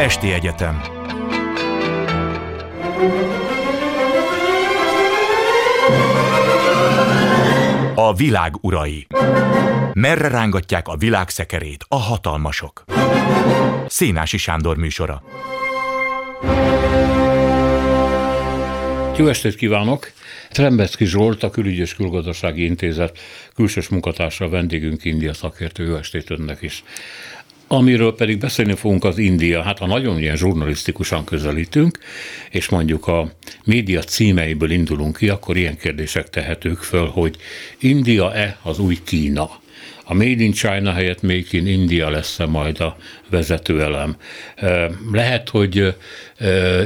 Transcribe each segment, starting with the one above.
Esti Egyetem A világ urai Merre rángatják a világ szekerét a hatalmasok? Szénási Sándor műsora Jó estét kívánok! Trembeszki Zsolt, a Külügyes Külgazdasági Intézet külsős munkatársa, vendégünk India szakértő. Jó estét önnek is! Amiről pedig beszélni fogunk az India, hát ha nagyon ilyen zsurnalisztikusan közelítünk, és mondjuk a média címeiből indulunk ki, akkor ilyen kérdések tehetők föl, hogy India-e az új Kína? A Made in China helyett Make in India lesz-e majd a vezetőelem. Lehet, hogy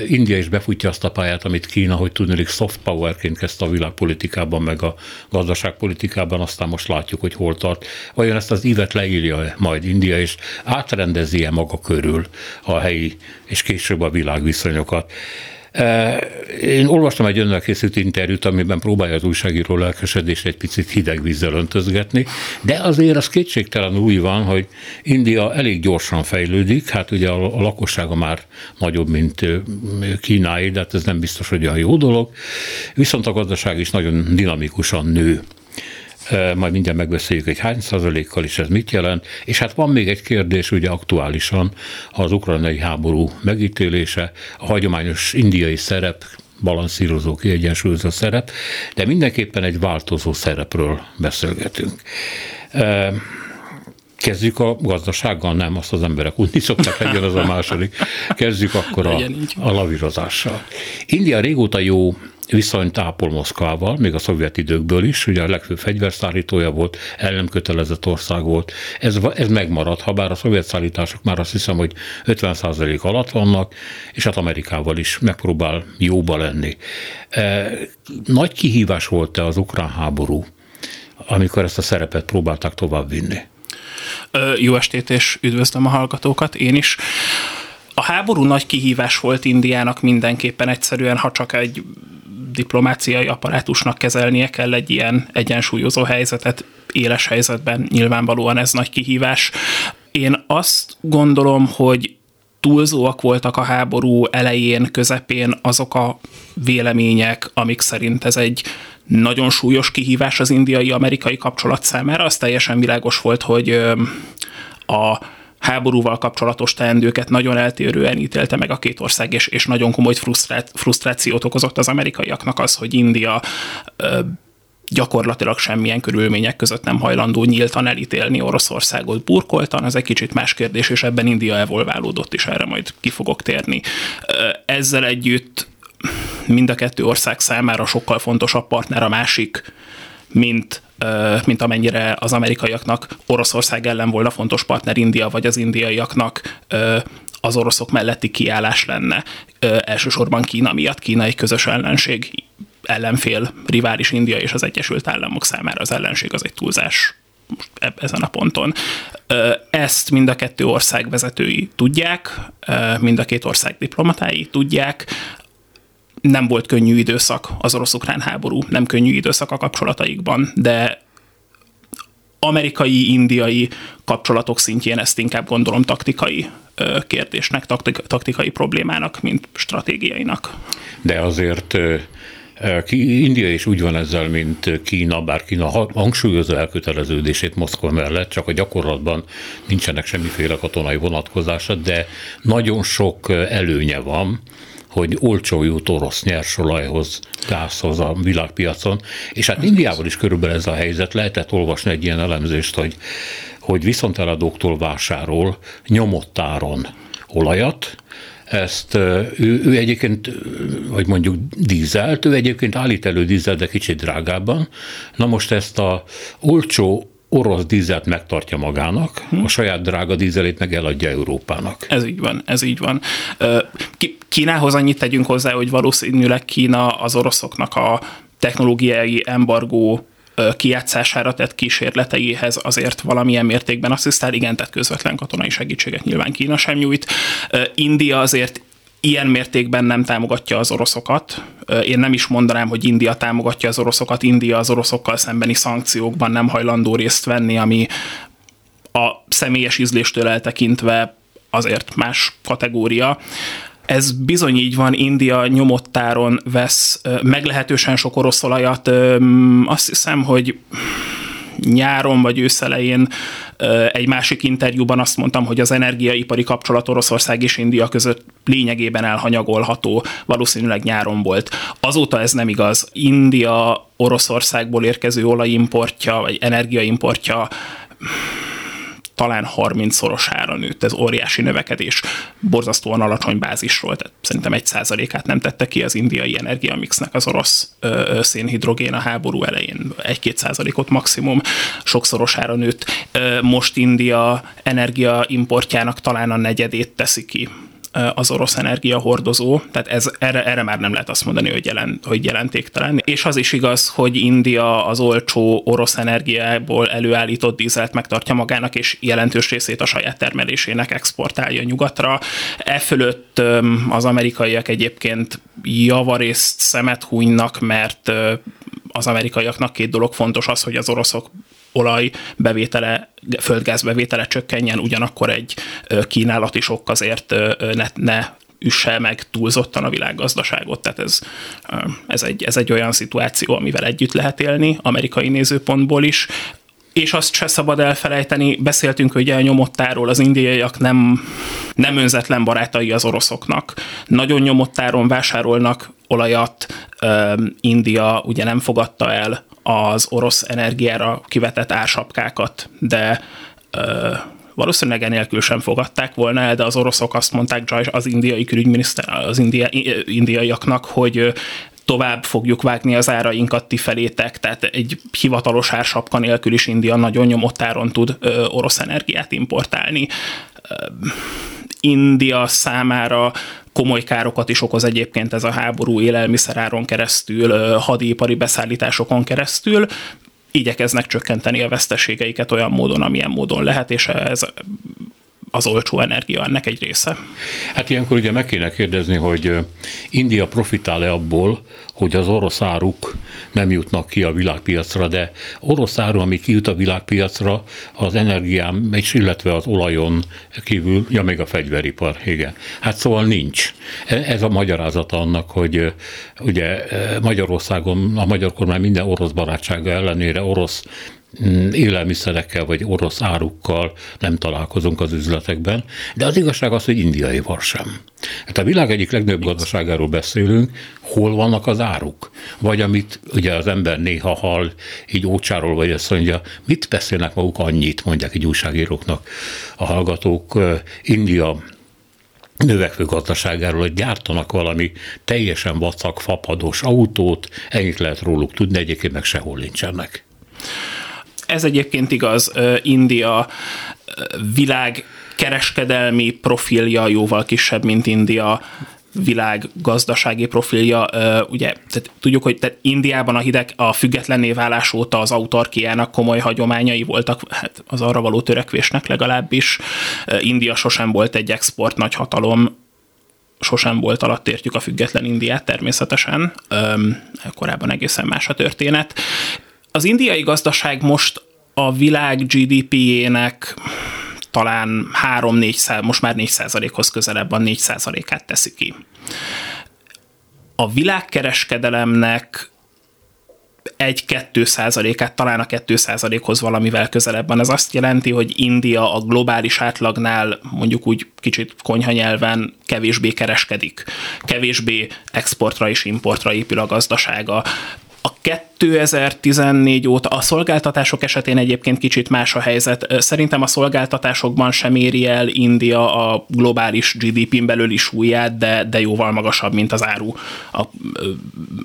India is befutja azt a pályát, amit Kína, hogy tudnék soft powerként kezdte a világpolitikában, meg a gazdaságpolitikában, aztán most látjuk, hogy hol tart. Vajon ezt az ívet leírja majd India, és átrendezi-e maga körül a helyi és később a világviszonyokat. Én olvastam egy önnel készült interjút, amiben próbálja az újságíró lelkesedést egy picit hideg vízzel öntözgetni, de azért az kétségtelen új van, hogy India elég gyorsan fejlődik, hát ugye a, a lakossága már nagyobb, mint Kínáé, de hát ez nem biztos, hogy olyan jó dolog, viszont a gazdaság is nagyon dinamikusan nő majd mindjárt megbeszéljük, hogy hány százalékkal is ez mit jelent, és hát van még egy kérdés, ugye aktuálisan az ukrajnai háború megítélése, a hagyományos indiai szerep, balanszírozó, kiegyensúlyozó szerep, de mindenképpen egy változó szerepről beszélgetünk. Kezdjük a gazdasággal, nem, azt az emberek úgy szokták, legyen az a második. Kezdjük akkor a, a lavírozással. India régóta jó viszonyt ápol Moszkvával, még a szovjet időkből is, ugye a legfőbb fegyverszállítója volt, ellenkötelezett ország volt. Ez, ez megmarad, ha bár a szovjet szállítások már azt hiszem, hogy 50% alatt vannak, és hát Amerikával is megpróbál jóba lenni. E, nagy kihívás volt-e az ukrán háború, amikor ezt a szerepet próbálták továbbvinni? Jó estét, és üdvözlöm a hallgatókat, én is. A háború nagy kihívás volt Indiának mindenképpen egyszerűen, ha csak egy diplomáciai apparátusnak kezelnie kell egy ilyen egyensúlyozó helyzetet, éles helyzetben nyilvánvalóan ez nagy kihívás. Én azt gondolom, hogy túlzóak voltak a háború elején, közepén azok a vélemények, amik szerint ez egy nagyon súlyos kihívás az indiai-amerikai kapcsolat számára. Az teljesen világos volt, hogy a háborúval kapcsolatos teendőket nagyon eltérően ítélte meg a két ország, és, és nagyon komoly frusztrációt okozott az amerikaiaknak az, hogy India gyakorlatilag semmilyen körülmények között nem hajlandó nyíltan elítélni Oroszországot burkoltan, ez egy kicsit más kérdés, és ebben India evolválódott, és erre majd ki fogok térni. Ezzel együtt mind a kettő ország számára sokkal fontosabb partner a másik, mint mint amennyire az amerikaiaknak Oroszország ellen volna fontos partner India, vagy az indiaiaknak az oroszok melletti kiállás lenne. Elsősorban Kína miatt, Kína egy közös ellenség, ellenfél, rivális India és az Egyesült Államok számára az ellenség az egy túlzás ezen a ponton. Ezt mind a kettő ország vezetői tudják, mind a két ország diplomatái tudják, nem volt könnyű időszak az orosz-ukrán háború, nem könnyű időszak a kapcsolataikban, de amerikai-indiai kapcsolatok szintjén ezt inkább gondolom taktikai kérdésnek, taktikai problémának, mint stratégiainak. De azért India is úgy van ezzel, mint Kína, bár Kína hangsúlyozza elköteleződését Moszkva mellett, csak a gyakorlatban nincsenek semmiféle katonai vonatkozása, de nagyon sok előnye van hogy olcsó jut orosz nyersolajhoz, gázhoz a világpiacon, és hát Indiával is körülbelül ez a helyzet. Lehetett olvasni egy ilyen elemzést, hogy, hogy viszonteladóktól vásárol nyomott áron olajat, ezt ő, ő egyébként, vagy mondjuk dízelt, ő egyébként állít elő dízelt, de kicsit drágábban. Na most ezt a olcsó orosz dízelt megtartja magának, hm. a saját drága dízelét meg eladja Európának. Ez így van, ez így van. Kínához annyit tegyünk hozzá, hogy valószínűleg Kína az oroszoknak a technológiai embargó kijátszására tett kísérleteihez azért valamilyen mértékben asszisztál, igen, tehát közvetlen katonai segítséget nyilván Kína sem nyújt. India azért ilyen mértékben nem támogatja az oroszokat. Én nem is mondanám, hogy India támogatja az oroszokat. India az oroszokkal szembeni szankciókban nem hajlandó részt venni, ami a személyes ízléstől eltekintve azért más kategória. Ez bizony így van, India nyomottáron vesz meglehetősen sok orosz olajat. Azt hiszem, hogy nyáron vagy őszelején egy másik interjúban azt mondtam, hogy az energiaipari kapcsolat Oroszország és India között lényegében elhanyagolható, valószínűleg nyáron volt. Azóta ez nem igaz. India Oroszországból érkező olajimportja, vagy energiaimportja talán 30-szorosára nőtt, ez óriási növekedés, borzasztóan alacsony bázisról, tehát szerintem egy százalékát nem tette ki az indiai energiamixnek az orosz ö, szénhidrogén a háború elején, egy-két százalékot maximum, sokszorosára nőtt. Most India energiaimportjának talán a negyedét teszi ki az orosz energiahordozó, tehát ez, erre, erre már nem lehet azt mondani, hogy, jelent, hogy jelentéktelen. És az is igaz, hogy India az olcsó orosz energiából előállított dízelt megtartja magának, és jelentős részét a saját termelésének exportálja nyugatra. E fölött az amerikaiak egyébként javarészt szemet húnynak, mert az amerikaiaknak két dolog fontos az, hogy az oroszok olaj bevétele, földgáz bevétele csökkenjen, ugyanakkor egy kínálati sok azért ne, ne üsse meg túlzottan a világgazdaságot. Tehát ez, ez, egy, ez egy olyan szituáció, amivel együtt lehet élni, amerikai nézőpontból is. És azt se szabad elfelejteni, beszéltünk hogy a nyomottáról, az indiaiak nem, nem önzetlen barátai az oroszoknak. Nagyon nyomottáron vásárolnak olajat, India ugye nem fogadta el az orosz energiára kivetett ársapkákat, de valószínűleg enélkül sem fogadták volna el, de az oroszok azt mondták az indiai külügyminiszter, az india, indiaiaknak, hogy tovább fogjuk vágni az árainkat ti felétek, tehát egy hivatalos ársapka nélkül is India nagyon nyomott áron tud ö, orosz energiát importálni. India számára komoly károkat is okoz egyébként ez a háború élelmiszeráron keresztül, hadipari beszállításokon keresztül, igyekeznek csökkenteni a veszteségeiket olyan módon, amilyen módon lehet, és ez az olcsó energia ennek egy része. Hát ilyenkor ugye meg kéne kérdezni, hogy India profitál-e abból, hogy az orosz áruk nem jutnak ki a világpiacra, de orosz áru, ami kijut a világpiacra, az energiám, és illetve az olajon kívül, ja még a fegyveripar, igen. Hát szóval nincs. E, ez a magyarázata annak, hogy ugye Magyarországon a magyar kormány minden orosz barátsága ellenére orosz élelmiszerekkel vagy orosz árukkal nem találkozunk az üzletekben, de az igazság az, hogy indiaival sem. Hát a világ egyik legnagyobb gazdaságáról beszélünk, hol vannak az áruk? Vagy amit ugye az ember néha hall, így ócsáról, vagy azt mondja, mit beszélnek maguk annyit, mondják egy újságíróknak a hallgatók, India növekvő gazdaságáról, hogy gyártanak valami teljesen vacak, fapados autót, ennyit lehet róluk tudni, egyébként meg sehol nincsenek. Ez egyébként igaz, India világ kereskedelmi profilja jóval kisebb, mint India világ gazdasági profilja. Ugye tehát tudjuk, hogy tehát Indiában a hideg a függetlenné válás óta az autarkiának komoly hagyományai voltak, hát az arra való törekvésnek legalábbis. India sosem volt egy export nagy hatalom, sosem volt alatt értjük a független Indiát természetesen, korábban egészen más a történet, az indiai gazdaság most a világ GDP-jének talán 3-4 most már 4 hoz közelebb van 4 át teszi ki. A világkereskedelemnek egy-kettő százalékát, talán a kettő százalékhoz valamivel közelebb. Ez azt jelenti, hogy India a globális átlagnál mondjuk úgy kicsit konyha nyelven kevésbé kereskedik, kevésbé exportra és importra épül a gazdasága. A 2014 óta a szolgáltatások esetén egyébként kicsit más a helyzet. Szerintem a szolgáltatásokban sem éri el India a globális GDP-n belül is súlyát, de, de jóval magasabb, mint az áru, a,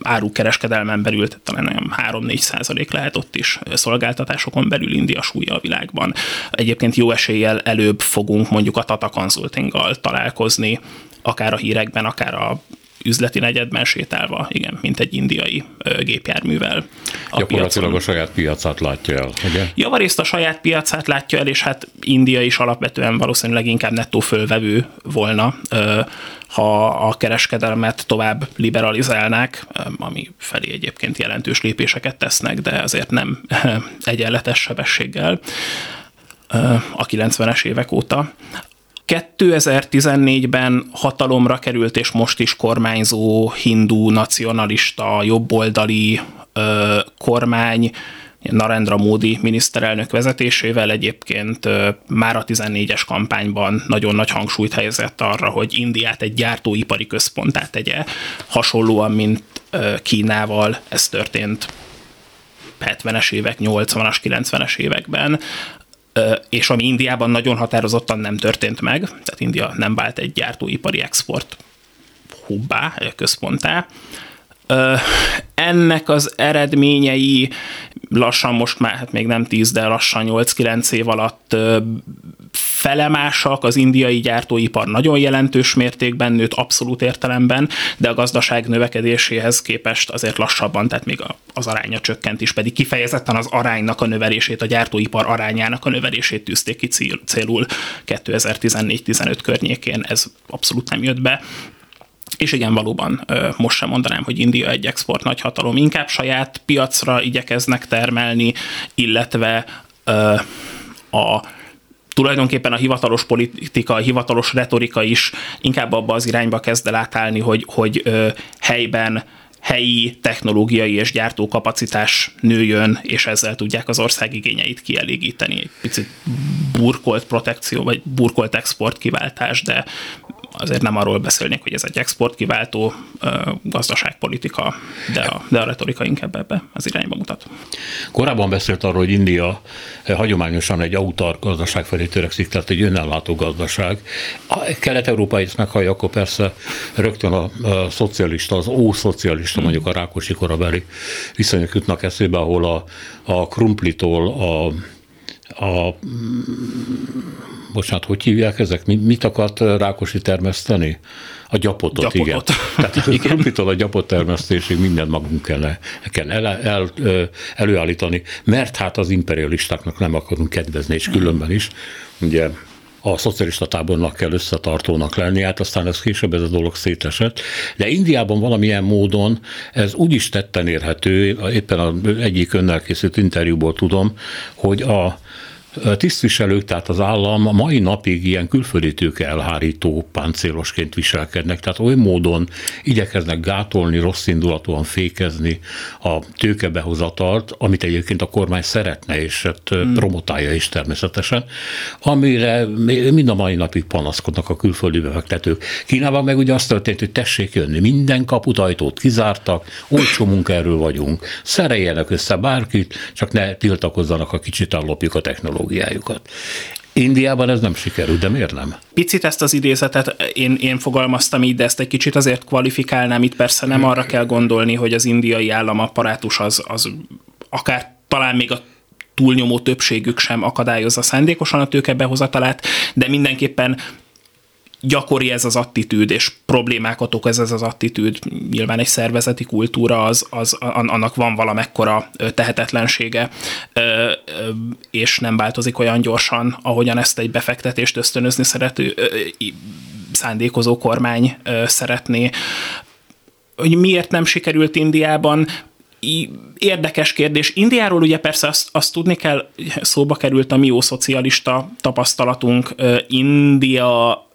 áru kereskedelmen belül, tehát talán olyan 3-4 százalék lehet ott is szolgáltatásokon belül India súlya a világban. Egyébként jó eséllyel előbb fogunk mondjuk a Tata Consultinggal találkozni, akár a hírekben, akár a üzleti negyedben sétálva, igen, mint egy indiai gépjárművel. A Gyakorlatilag piacon. a saját piacát látja el, ugye? Javarészt a saját piacát látja el, és hát India is alapvetően valószínűleg inkább nettó fölvevő volna, ha a kereskedelmet tovább liberalizálnák, ami felé egyébként jelentős lépéseket tesznek, de azért nem egyenletes sebességgel a 90-es évek óta 2014-ben hatalomra került, és most is kormányzó hindu, nacionalista, jobboldali ö, kormány, Narendra Modi miniszterelnök vezetésével egyébként már a 14-es kampányban nagyon nagy hangsúlyt helyezett arra, hogy Indiát egy gyártóipari központtá tegye, hasonlóan, mint Kínával ez történt 70-es évek, 80-as, 90-es években, és ami Indiában nagyon határozottan nem történt meg, tehát India nem vált egy gyártóipari export hubbá, központtá. Ennek az eredményei lassan most már, hát még nem 10, de lassan 8-9 év alatt felemásak, az indiai gyártóipar nagyon jelentős mértékben nőtt abszolút értelemben, de a gazdaság növekedéséhez képest azért lassabban, tehát még az aránya csökkent is, pedig kifejezetten az aránynak a növelését, a gyártóipar arányának a növelését tűzték ki célul 2014-15 környékén, ez abszolút nem jött be. És igen, valóban most sem mondanám, hogy India egy export nagyhatalom, inkább saját piacra igyekeznek termelni, illetve a tulajdonképpen a hivatalos politika, a hivatalos retorika is inkább abba az irányba kezd el átállni, hogy, hogy helyben helyi technológiai és gyártókapacitás nőjön, és ezzel tudják az ország igényeit kielégíteni. Egy picit burkolt protekció, vagy burkolt export kiváltás, de azért nem arról beszélnék, hogy ez egy exportkiváltó gazdaságpolitika, de a, de a retorika inkább ebbe az irányba mutat. Korábban beszélt arról, hogy India hagyományosan egy autar gazdaság felé törekszik, tehát egy önellátó gazdaság. A kelet-európai ezt meghallja, akkor persze rögtön a, a szocialista, az ószocialista, mondjuk a Rákosi korabeli viszonyok jutnak eszébe, ahol a, a krumplitól a a, bocsánat, hogy hívják ezek? Mit akart Rákosi termeszteni? A gyapotot, gyapotot. igen. Tehát a krumplitól a gyapot termesztésig mindent magunk kell, kell el, el, előállítani, mert hát az imperialistáknak nem akarunk kedvezni, és különben is, ugye a szocialista tábornak kell összetartónak lenni, hát aztán ez később ez a dolog szétesett. De Indiában valamilyen módon ez úgy is tetten érhető, éppen az egyik önnel készült interjúból tudom, hogy a tisztviselők, tehát az állam a mai napig ilyen külföldi tőke elhárító páncélosként viselkednek, tehát oly módon igyekeznek gátolni, rossz indulatúan fékezni a tőkebehozatalt, amit egyébként a kormány szeretne, és hát hmm. promotálja is természetesen, amire mind a mai napig panaszkodnak a külföldi befektetők. Kínában meg ugye azt történt, hogy tessék jönni, minden kaputajtót kizártak, olcsó munkaerő vagyunk, szereljenek össze bárkit, csak ne tiltakozzanak, ha kicsit ellopjuk a technológiát technológiájukat. Indiában ez nem sikerült, de miért nem? Picit ezt az idézetet én, én fogalmaztam így, de ezt egy kicsit azért kvalifikálnám, itt persze nem arra kell gondolni, hogy az indiai államaparátus az, az akár talán még a túlnyomó többségük sem akadályozza szándékosan a tőke behozatalát, de mindenképpen gyakori ez az attitűd, és problémákat okoz ez az attitűd. Nyilván egy szervezeti kultúra, az, az, annak van valamekkora tehetetlensége, és nem változik olyan gyorsan, ahogyan ezt egy befektetést ösztönözni szerető, szándékozó kormány szeretné. Hogy miért nem sikerült Indiában, érdekes kérdés. Indiáról ugye persze azt, azt tudni kell, szóba került a mi jó szocialista tapasztalatunk. India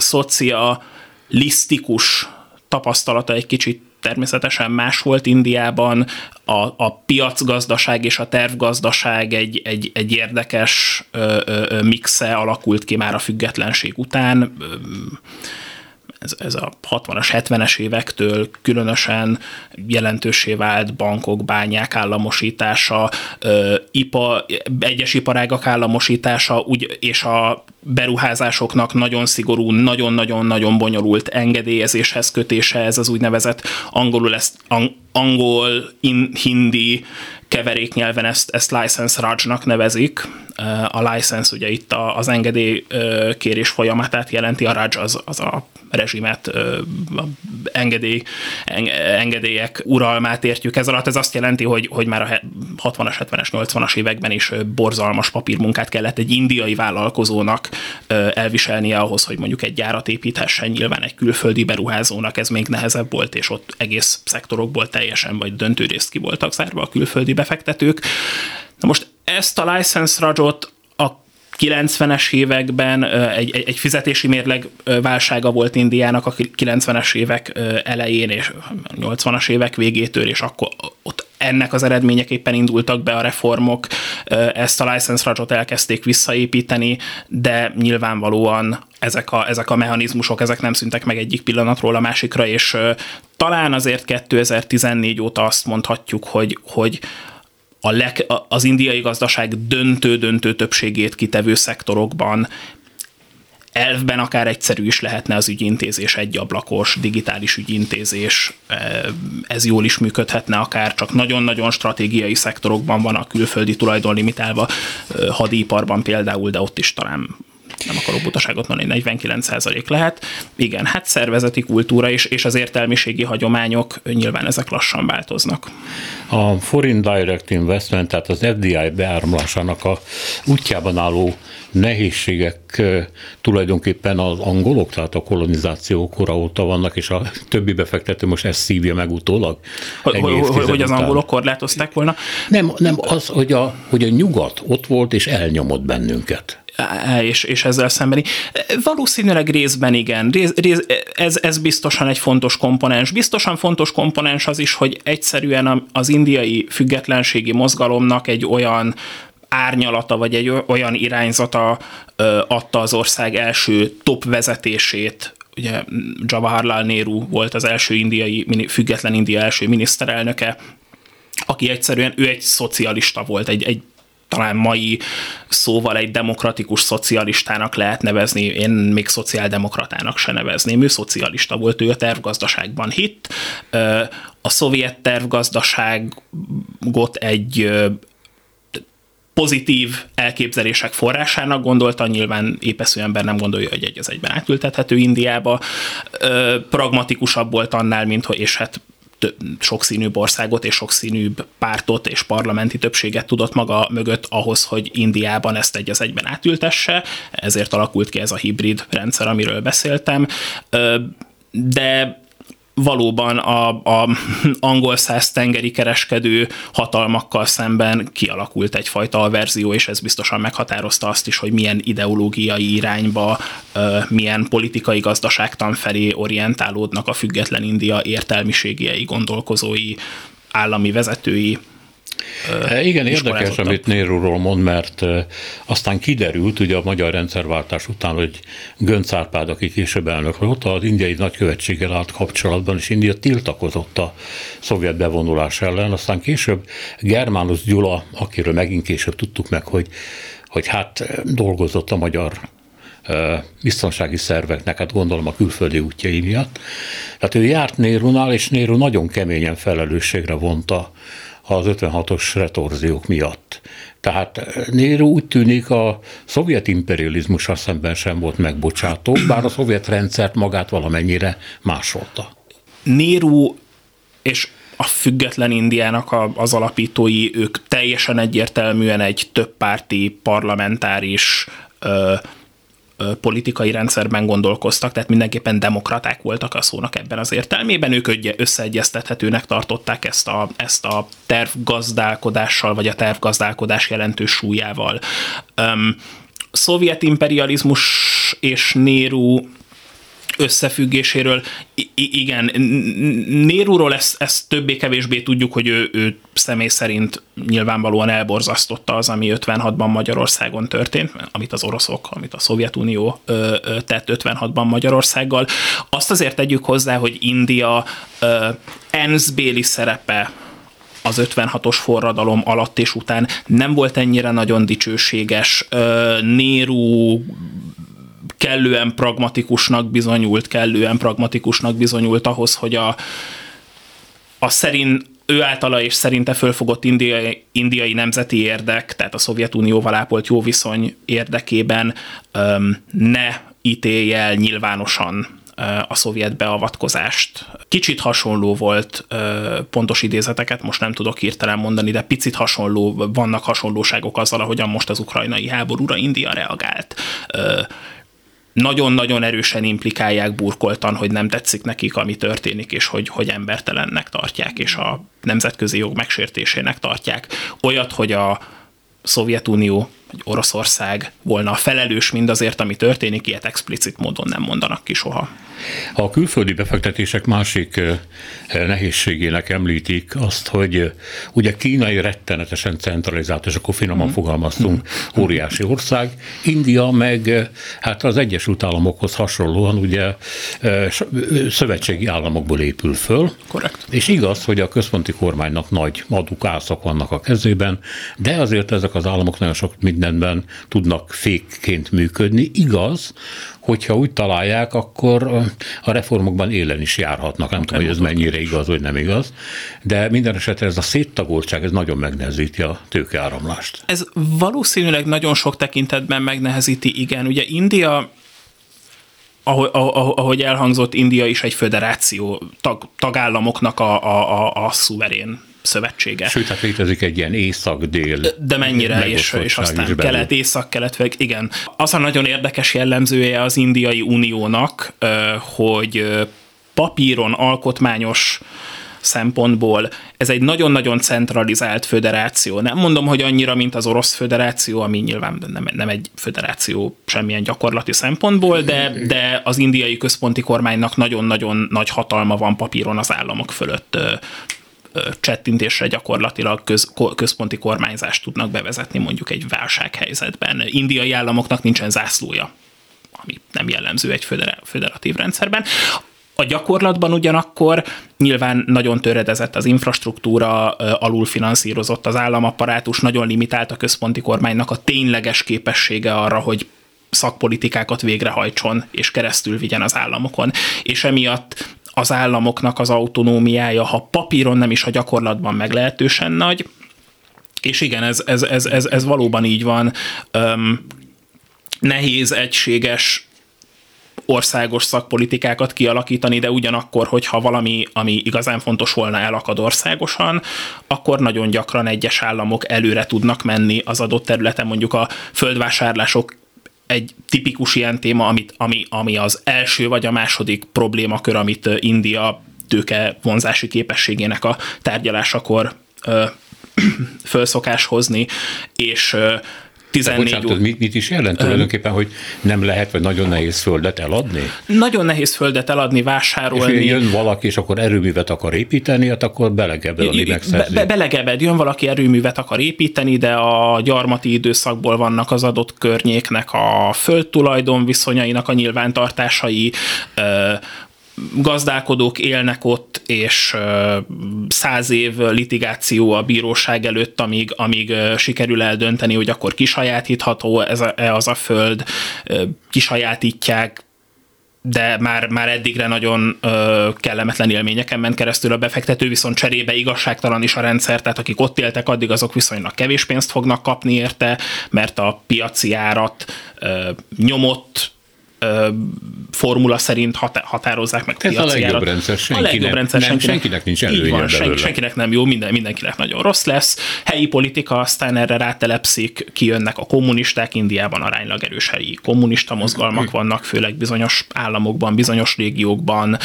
szocialisztikus tapasztalata egy kicsit természetesen más volt Indiában, a, a piacgazdaság és a tervgazdaság egy, egy, egy érdekes ö, ö, mixe alakult ki már a függetlenség után. Ö, ez, ez a 60-as, 70-es évektől különösen jelentősé vált bankok, bányák államosítása, ipa, egyes iparágak államosítása úgy, és a beruházásoknak nagyon szigorú, nagyon-nagyon-nagyon bonyolult engedélyezéshez kötése, ez az úgynevezett angolul ezt, angol, in, hindi keveréknyelven ezt, ezt license rajnak nevezik. A license ugye itt az engedély kérés folyamatát jelenti, a raj az, az a rezsimet, engedély, engedélyek uralmát értjük ez alatt. Ez azt jelenti, hogy, hogy már a 60-as, 70-es, 80-as években is borzalmas papírmunkát kellett egy indiai vállalkozónak elviselnie ahhoz, hogy mondjuk egy gyárat építhessen. Nyilván egy külföldi beruházónak ez még nehezebb volt, és ott egész szektorokból teljesen vagy döntő részt ki voltak zárva a külföldi befektetők. Na most ezt a license rajot a 90-es években egy, egy, egy fizetési mérleg válsága volt Indiának a 90-es évek elején és 80-as évek végétől, és akkor ott ennek az eredményeképpen indultak be a reformok, ezt a license rajot elkezdték visszaépíteni, de nyilvánvalóan ezek a, ezek a mechanizmusok, ezek nem szüntek meg egyik pillanatról a másikra, és talán azért 2014 óta azt mondhatjuk, hogy, hogy a leg, az indiai gazdaság döntő-döntő többségét kitevő szektorokban elvben akár egyszerű is lehetne az ügyintézés, egy ablakos, digitális ügyintézés, ez jól is működhetne, akár csak nagyon-nagyon stratégiai szektorokban van a külföldi tulajdon limitálva, hadiparban például, de ott is talán nem akarok butaságot mondani, 49% lehet. Igen, hát szervezeti kultúra is, és az értelmiségi hagyományok nyilván ezek lassan változnak. A Foreign Direct Investment, tehát az FDI beáramlásának a útjában álló nehézségek tulajdonképpen az angolok, tehát a kolonizáció kora óta vannak, és a többi befektető most ezt szívja meg utólag. Hogy, hogy az angolok korlátozták volna? Nem, nem az, hogy a, hogy a nyugat ott volt és elnyomott bennünket és, és ezzel szembeni. Valószínűleg részben igen, rész, rész, ez, ez biztosan egy fontos komponens. Biztosan fontos komponens az is, hogy egyszerűen az indiai függetlenségi mozgalomnak egy olyan árnyalata, vagy egy olyan irányzata adta az ország első top vezetését ugye Jawaharlal Nehru volt az első indiai, független India első miniszterelnöke, aki egyszerűen, ő egy szocialista volt, egy, egy talán mai szóval egy demokratikus szocialistának lehet nevezni, én még szociáldemokratának se nevezném, ő szocialista volt, ő a tervgazdaságban hitt. A szovjet tervgazdaságot egy pozitív elképzelések forrásának gondolta, nyilván épesző ember nem gondolja, hogy egy az egyben átültethető Indiába. Pragmatikusabb volt annál, mint hogy, és hát sokszínűbb országot és sokszínűbb pártot és parlamenti többséget tudott maga mögött ahhoz, hogy Indiában ezt egy az egyben átültesse, ezért alakult ki ez a hibrid rendszer, amiről beszéltem. De valóban a, a angol száz tengeri kereskedő hatalmakkal szemben kialakult egyfajta verzió, és ez biztosan meghatározta azt is, hogy milyen ideológiai irányba, milyen politikai gazdaságtan felé orientálódnak a független India értelmiségiei, gondolkozói, állami vezetői, E, igen, érdekes, amit Néruról mond, mert aztán kiderült, ugye a magyar rendszerváltás után, hogy Gönc Árpád, aki később elnök volt, az indiai nagykövetséggel állt kapcsolatban, és India tiltakozott a szovjet bevonulás ellen. Aztán később Germánus Gyula, akiről megint később tudtuk meg, hogy, hogy hát dolgozott a magyar biztonsági szerveknek, hát gondolom a külföldi útjai miatt. Tehát ő járt Nérunál, és Néru nagyon keményen felelősségre vonta az 56-os retorziók miatt. Tehát Nero úgy tűnik a szovjet imperializmussal szemben sem volt megbocsátó, bár a szovjet rendszert magát valamennyire másolta. Nero és a független Indiának az alapítói, ők teljesen egyértelműen egy többpárti parlamentáris ö, politikai rendszerben gondolkoztak, tehát mindenképpen demokraták voltak a szónak ebben az értelmében. Ők összeegyeztethetőnek tartották ezt a, ezt a tervgazdálkodással, vagy a tervgazdálkodás jelentős súlyával. Um, szovjet imperializmus és Nérú összefüggéséről. I- igen, Néruról ezt, ezt többé-kevésbé tudjuk, hogy ő, ő személy szerint nyilvánvalóan elborzasztotta az, ami 56-ban Magyarországon történt, amit az oroszok, amit a Szovjetunió ö, ö, tett 56-ban Magyarországgal. Azt azért tegyük hozzá, hogy India ö, ENSZ béli szerepe az 56-os forradalom alatt és után nem volt ennyire nagyon dicsőséges. Néru kellően pragmatikusnak bizonyult, kellően pragmatikusnak bizonyult ahhoz, hogy a, a szerint ő általa és szerinte fölfogott indiai, indiai nemzeti érdek, tehát a Szovjetunióval ápolt jó viszony érdekében öm, ne ítélje el nyilvánosan a szovjet beavatkozást. Kicsit hasonló volt, pontos idézeteket most nem tudok hirtelen mondani, de picit hasonló, vannak hasonlóságok azzal, ahogyan most az ukrajnai háborúra India reagált nagyon-nagyon erősen implikálják burkoltan, hogy nem tetszik nekik, ami történik, és hogy, hogy embertelennek tartják, és a nemzetközi jog megsértésének tartják. Olyat, hogy a Szovjetunió hogy Oroszország volna felelős mindazért, ami történik, ilyet explicit módon nem mondanak ki soha. A külföldi befektetések másik nehézségének említik azt, hogy ugye kínai rettenetesen centralizált, és akkor finoman mm. fogalmaztunk, mm. óriási ország, India meg hát az Egyesült Államokhoz hasonlóan ugye szövetségi államokból épül föl. Korrekt. És igaz, hogy a központi kormánynak nagy adukászak vannak a kezében, de azért ezek az államok nagyon sok mindenben tudnak fékként működni. Igaz, hogyha úgy találják, akkor a reformokban élen is járhatnak. Nem tudom, hogy ez mennyire igaz, vagy nem igaz, de minden esetre ez a széttagoltság, ez nagyon megnehezíti a tőkeáramlást. Ez valószínűleg nagyon sok tekintetben megnehezíti, igen. Ugye India ahogy, ahogy elhangzott, India is egy föderáció, tag, tagállamoknak a, a, a, a szuverén szövetsége. Sőt, hát létezik egy ilyen észak-dél. De mennyire, és, és aztán kelet, észak-kelet, vagy igen. Az a nagyon érdekes jellemzője az Indiai Uniónak, hogy papíron alkotmányos szempontból ez egy nagyon-nagyon centralizált föderáció. Nem mondom, hogy annyira, mint az orosz föderáció, ami nyilván nem, nem egy föderáció semmilyen gyakorlati szempontból, de, de az indiai központi kormánynak nagyon-nagyon nagy hatalma van papíron az államok fölött csettintésre gyakorlatilag köz, központi kormányzást tudnak bevezetni mondjuk egy válsághelyzetben. Indiai államoknak nincsen zászlója, ami nem jellemző egy föderatív rendszerben. A gyakorlatban ugyanakkor nyilván nagyon töredezett az infrastruktúra, alulfinanszírozott az államapparátus, nagyon limitált a központi kormánynak a tényleges képessége arra, hogy szakpolitikákat végrehajtson és keresztül vigyen az államokon. És emiatt az államoknak az autonómiája, ha papíron nem is, a gyakorlatban meglehetősen nagy, és igen, ez, ez, ez, ez, ez valóban így van. Öm, nehéz, egységes országos szakpolitikákat kialakítani, de ugyanakkor, hogyha valami, ami igazán fontos volna, elakad országosan, akkor nagyon gyakran egyes államok előre tudnak menni az adott területen, mondjuk a földvásárlások egy tipikus ilyen téma, amit, ami, ami az első vagy a második problémakör, amit India tőke vonzási képességének a tárgyalásakor ö, fölszokás hozni, és 14 bocsánat, mit, mit is jelent tulajdonképpen, hogy nem lehet, vagy nagyon nehéz földet eladni? Nagyon nehéz földet eladni, vásárolni. És jön valaki, és akkor erőművet akar építeni, hát akkor belegebed, ami megszerzi. Be, belegebed, jön valaki erőművet akar építeni, de a gyarmati időszakból vannak az adott környéknek a földtulajdon viszonyainak a nyilvántartásai, gazdálkodók élnek ott, és száz év litigáció a bíróság előtt, amíg, amíg sikerül eldönteni, hogy akkor kisajátítható ez a, az a föld, kisajátítják, de már, már eddigre nagyon ö, kellemetlen élményeken ment keresztül a befektető, viszont cserébe igazságtalan is a rendszer, tehát akik ott éltek, addig azok viszonylag kevés pénzt fognak kapni érte, mert a piaci árat ö, nyomott formula szerint határozzák meg Ez a legjobb rendszer, senkinek, a legjobb rendszer nem, senkinek, senkinek nincs előnye van, senki, senkinek nem jó, minden, mindenkinek nagyon rossz lesz. Helyi politika aztán erre rátelepszik, kijönnek a kommunisták, Indiában aránylag erős helyi kommunista mozgalmak vannak, főleg bizonyos államokban, bizonyos régiókban,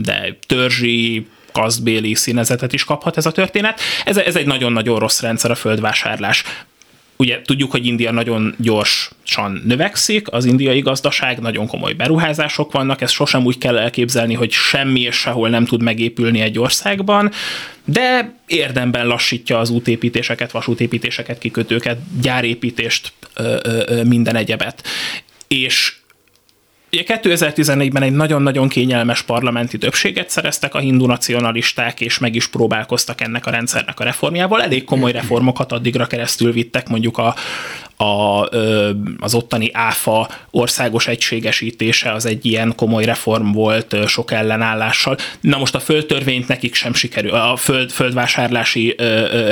de törzsi kasztbéli színezetet is kaphat ez a történet. Ez, ez egy nagyon-nagyon rossz rendszer a földvásárlás ugye tudjuk, hogy India nagyon gyorsan növekszik, az indiai gazdaság, nagyon komoly beruházások vannak, ezt sosem úgy kell elképzelni, hogy semmi és sehol nem tud megépülni egy országban, de érdemben lassítja az útépítéseket, vasútépítéseket, kikötőket, gyárépítést, minden egyebet. És Ugye 2014-ben egy nagyon-nagyon kényelmes parlamenti többséget szereztek a hindu nacionalisták, és meg is próbálkoztak ennek a rendszernek a reformjával. Elég komoly reformokat addigra keresztül vittek, mondjuk a, a, az ottani áfa országos egységesítése az egy ilyen komoly reform volt sok ellenállással. Na most a földtörvényt nekik sem sikerült, a föld, földvásárlási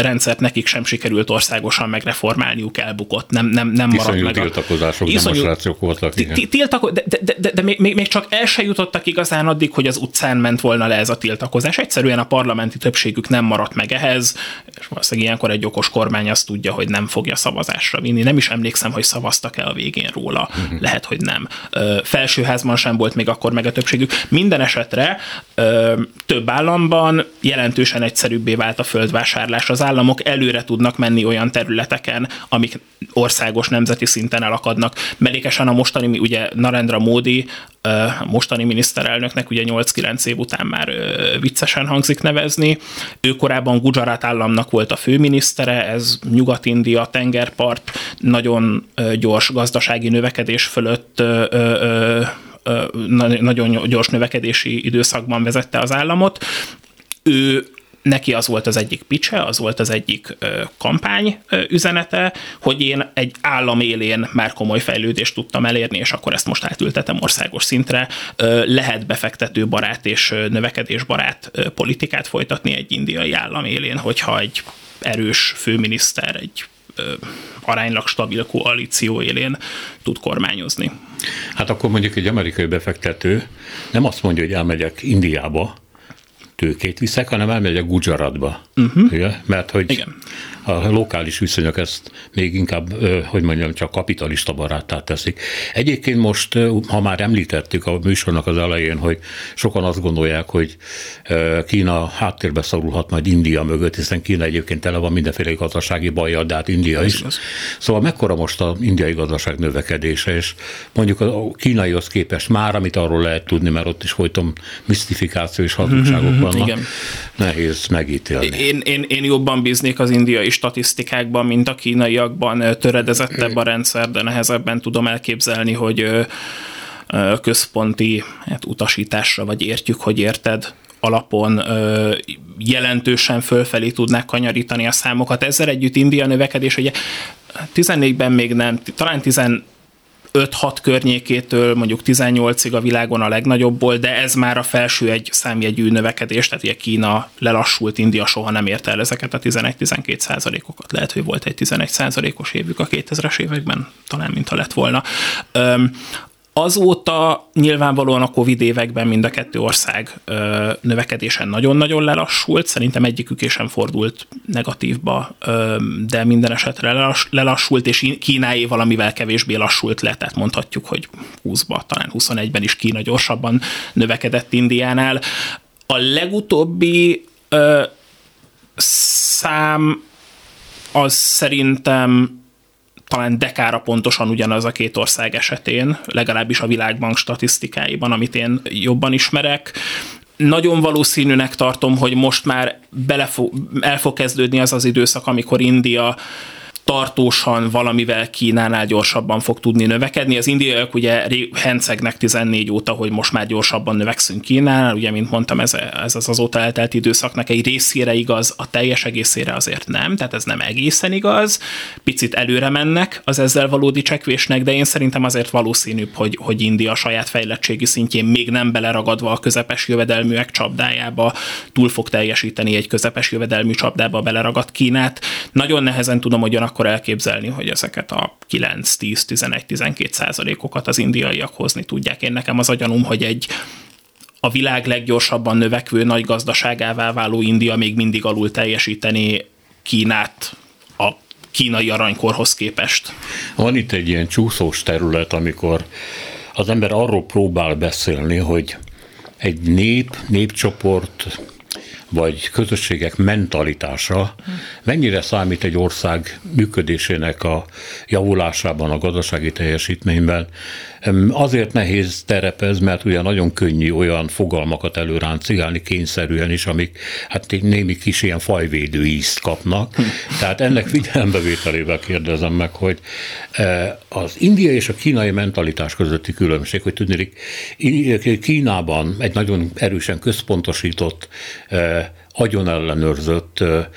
rendszert nekik sem sikerült országosan megreformálniuk, elbukott, nem, nem, nem maradt meg. tiltakozások, Iszonyú, demonstrációk voltak. Tiltako, de, de, de, de még, még csak el se jutottak igazán addig, hogy az utcán ment volna le ez a tiltakozás. Egyszerűen a parlamenti többségük nem maradt meg ehhez, és valószínűleg ilyenkor egy okos kormány azt tudja, hogy nem fogja szavazásra vinni. Nem is emlékszem, hogy szavaztak-e a végén róla. Uh-huh. Lehet, hogy nem. Felsőházban sem volt még akkor meg a többségük. Minden esetre több államban jelentősen egyszerűbbé vált a földvásárlás. Az államok előre tudnak menni olyan területeken, amik országos nemzeti szinten elakadnak. Melékesen a mostani, ugye Narendra Módi, mostani miniszterelnöknek ugye 8-9 év után már viccesen hangzik nevezni. Ő korábban Gujarat államnak volt a főminisztere, ez Nyugat-India, tengerpart, nagyon gyors gazdasági növekedés fölött nagyon gyors növekedési időszakban vezette az államot. Ő neki az volt az egyik picse, az volt az egyik kampány üzenete, hogy én egy állam élén már komoly fejlődést tudtam elérni, és akkor ezt most átültetem országos szintre. Lehet befektető barát és növekedés barát ö, politikát folytatni egy indiai állam élén, hogyha egy erős főminiszter, egy aránylag stabil koalíció élén tud kormányozni. Hát akkor mondjuk egy amerikai befektető nem azt mondja, hogy elmegyek Indiába, tőkét viszek, hanem elmegyek Gujaratba. Uh-huh. Ugye? Mert hogy Igen a lokális viszonyok ezt még inkább, hogy mondjam, csak kapitalista baráttá teszik. Egyébként most, ha már említettük a műsornak az elején, hogy sokan azt gondolják, hogy Kína háttérbe szorulhat majd India mögött, hiszen Kína egyébként tele van mindenféle gazdasági bajjal, de hát India is. Szóval mekkora most a indiai gazdaság növekedése, és mondjuk a kínaihoz képest már, amit arról lehet tudni, mert ott is folyton misztifikáció és hazugságok vannak, Igen. nehéz megítélni. Én, én, én jobban bíznék az indiai statisztikákban, mint a kínaiakban töredezettebb a rendszer, de nehezebben tudom elképzelni, hogy központi hát, utasításra, vagy értjük, hogy érted, alapon ö, jelentősen fölfelé tudnák kanyarítani a számokat. Ezzel együtt India növekedés, ugye 14-ben még nem, talán 10 5-6 környékétől mondjuk 18-ig a világon a legnagyobbból, de ez már a felső egy számjegyű növekedés, tehát ugye Kína lelassult, India soha nem érte el ezeket a 11-12 százalékokat. Lehet, hogy volt egy 11 százalékos évük a 2000-es években, talán mintha lett volna. Azóta nyilvánvalóan a Covid években mind a kettő ország ö, növekedésen nagyon-nagyon lelassult, szerintem egyikük sem fordult negatívba, ö, de minden esetre lelass, lelassult, és Kínáé valamivel kevésbé lassult le, tehát mondhatjuk, hogy 20-ba, talán 21-ben is Kína gyorsabban növekedett Indiánál. A legutóbbi ö, szám az szerintem talán dekára pontosan ugyanaz a két ország esetén, legalábbis a világbank statisztikáiban, amit én jobban ismerek. Nagyon valószínűnek tartom, hogy most már belefo- el fog kezdődni az az időszak, amikor India tartósan valamivel Kínánál gyorsabban fog tudni növekedni. Az indiaiak ugye hencegnek 14 óta, hogy most már gyorsabban növekszünk Kínánál, ugye, mint mondtam, ez, ez az azóta eltelt időszaknak egy részére igaz, a teljes egészére azért nem, tehát ez nem egészen igaz. Picit előre mennek az ezzel valódi csekvésnek, de én szerintem azért valószínűbb, hogy, hogy India saját fejlettségi szintjén még nem beleragadva a közepes jövedelműek csapdájába túl fog teljesíteni egy közepes jövedelmű csapdába beleragadt Kínát. Nagyon nehezen tudom, hogy akkor elképzelni, hogy ezeket a 9, 10, 11, 12 százalékokat az indiaiak hozni tudják. Én nekem az a gyanúm, hogy egy a világ leggyorsabban növekvő nagy gazdaságává váló India még mindig alul teljesíteni Kínát a kínai aranykorhoz képest. Van itt egy ilyen csúszós terület, amikor az ember arról próbál beszélni, hogy egy nép, népcsoport vagy közösségek mentalitása mennyire számít egy ország működésének a javulásában, a gazdasági teljesítményben. Azért nehéz terepez, mert ugye nagyon könnyű olyan fogalmakat előráncigálni kényszerűen is, amik hát némi kis ilyen fajvédő ízt kapnak. Tehát ennek figyelembevételével kérdezem meg, hogy e, az india és a kínai mentalitás közötti különbség, hogy tudni, Kínában egy nagyon erősen központosított, e, agyonellenőrzött e,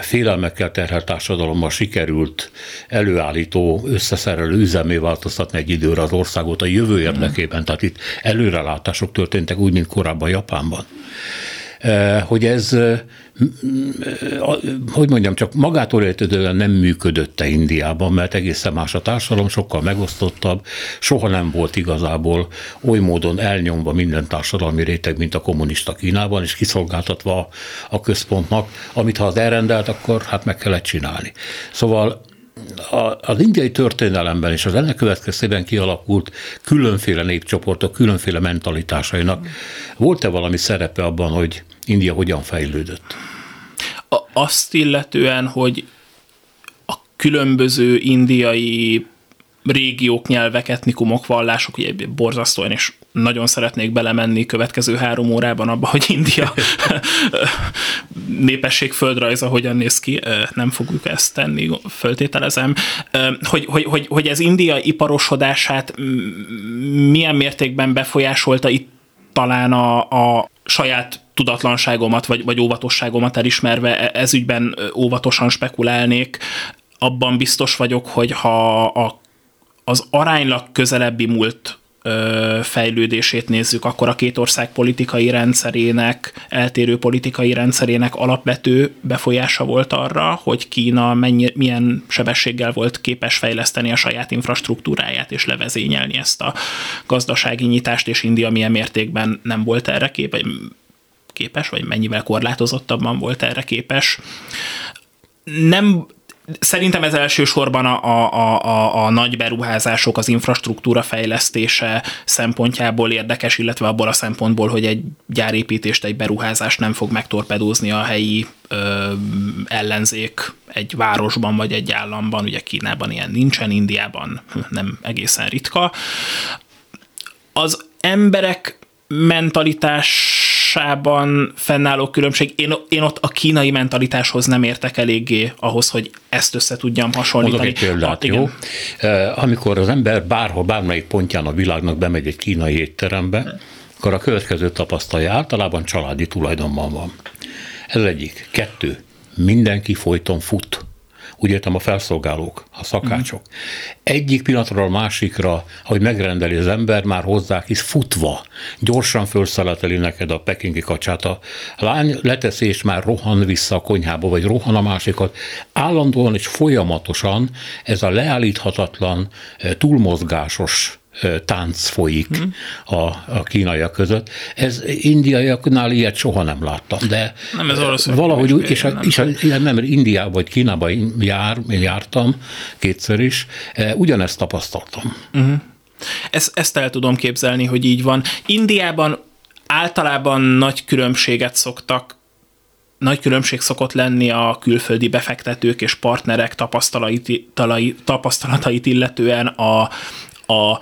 félelmekkel terhelt társadalommal sikerült előállító, összeszerelő üzemé változtatni egy időre az országot a jövő érdekében. Tehát itt előrelátások történtek úgy, mint korábban Japánban. Hogy ez hogy mondjam, csak magától értetően nem működött Indiában, mert egészen más a társadalom, sokkal megosztottabb, soha nem volt igazából oly módon elnyomva minden társadalmi réteg, mint a kommunista Kínában, és kiszolgáltatva a központnak, amit ha az elrendelt, akkor hát meg kellett csinálni. Szóval az indiai történelemben és az ennek következtében kialakult különféle népcsoportok, különféle mentalitásainak volt-e valami szerepe abban, hogy India hogyan fejlődött? A, azt illetően, hogy a különböző indiai régiók, nyelvek, etnikumok, vallások, ugye borzasztóan, és nagyon szeretnék belemenni következő három órában abba, hogy India népesség földrajza hogyan néz ki, nem fogjuk ezt tenni, föltételezem, hogy, hogy, hogy, hogy ez India iparosodását milyen mértékben befolyásolta itt talán a, a saját tudatlanságomat, vagy, vagy óvatosságomat elismerve e, ez ügyben óvatosan spekulálnék, abban biztos vagyok, hogy ha a az aránylag közelebbi múlt fejlődését nézzük, akkor a két ország politikai rendszerének, eltérő politikai rendszerének alapvető befolyása volt arra, hogy Kína mennyi, milyen sebességgel volt képes fejleszteni a saját infrastruktúráját és levezényelni ezt a gazdasági nyitást, és India milyen mértékben nem volt erre képes, képes vagy mennyivel korlátozottabban volt erre képes. Nem Szerintem ez elsősorban a, a, a, a, nagy beruházások, az infrastruktúra fejlesztése szempontjából érdekes, illetve abból a szempontból, hogy egy gyárépítést, egy beruházást nem fog megtorpedózni a helyi ö, ellenzék egy városban vagy egy államban, ugye Kínában ilyen nincsen, Indiában nem egészen ritka. Az emberek mentalitás mentalitásában fennálló különbség. Én, én ott a kínai mentalitáshoz nem értek eléggé ahhoz, hogy ezt össze tudjam hasonlítani. Mondok egy példát, ah, jó? Eh, amikor az ember bárhol, bármelyik pontján a világnak bemegy egy kínai étterembe, akkor a következő tapasztalja általában családi tulajdonban van. Ez egyik. Kettő. Mindenki folyton fut úgy értem a felszolgálók, a szakácsok. Uh-huh. Egyik pillanatról a másikra, hogy megrendeli az ember, már hozzá is futva, gyorsan felszeleteli neked a pekingi kacsát. A lány leteszi, és már rohan vissza a konyhába, vagy rohan a másikat. Állandóan és folyamatosan ez a leállíthatatlan, eh, túlmozgásos tánc folyik hmm. a, a kínaiak között. Ez indiaiaknál ilyet soha nem láttam, de nem, ez valahogy úgy, és, a, és a, nem, Indiában vagy Kínában jár, jártam kétszer is, ugyanezt tapasztaltam. Uh-huh. Ezt, ezt el tudom képzelni, hogy így van. Indiában általában nagy különbséget szoktak nagy különbség szokott lenni a külföldi befektetők és partnerek tapasztalatait, tapasztalatait illetően a, a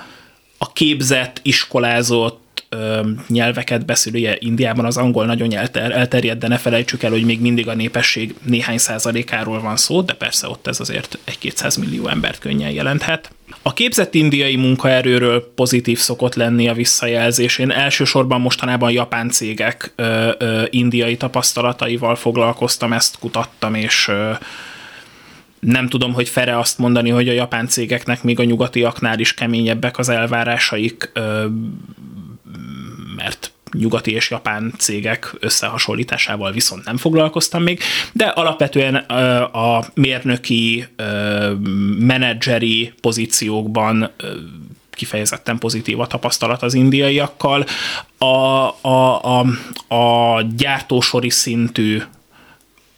a képzett, iskolázott ö, nyelveket beszél, Indiában az angol nagyon elter, elterjedt, de ne felejtsük el, hogy még mindig a népesség néhány százalékáról van szó, de persze ott ez azért egy 200 millió embert könnyen jelenthet. A képzett indiai munkaerőről pozitív szokott lenni a visszajelzés. Én elsősorban mostanában japán cégek ö, ö, indiai tapasztalataival foglalkoztam, ezt kutattam, és ö, nem tudom, hogy fere azt mondani, hogy a japán cégeknek még a nyugatiaknál is keményebbek az elvárásaik, mert nyugati és japán cégek összehasonlításával viszont nem foglalkoztam még, de alapvetően a mérnöki, menedzseri pozíciókban kifejezetten pozitív a tapasztalat az indiaiakkal. A, a, a, a gyártósori szintű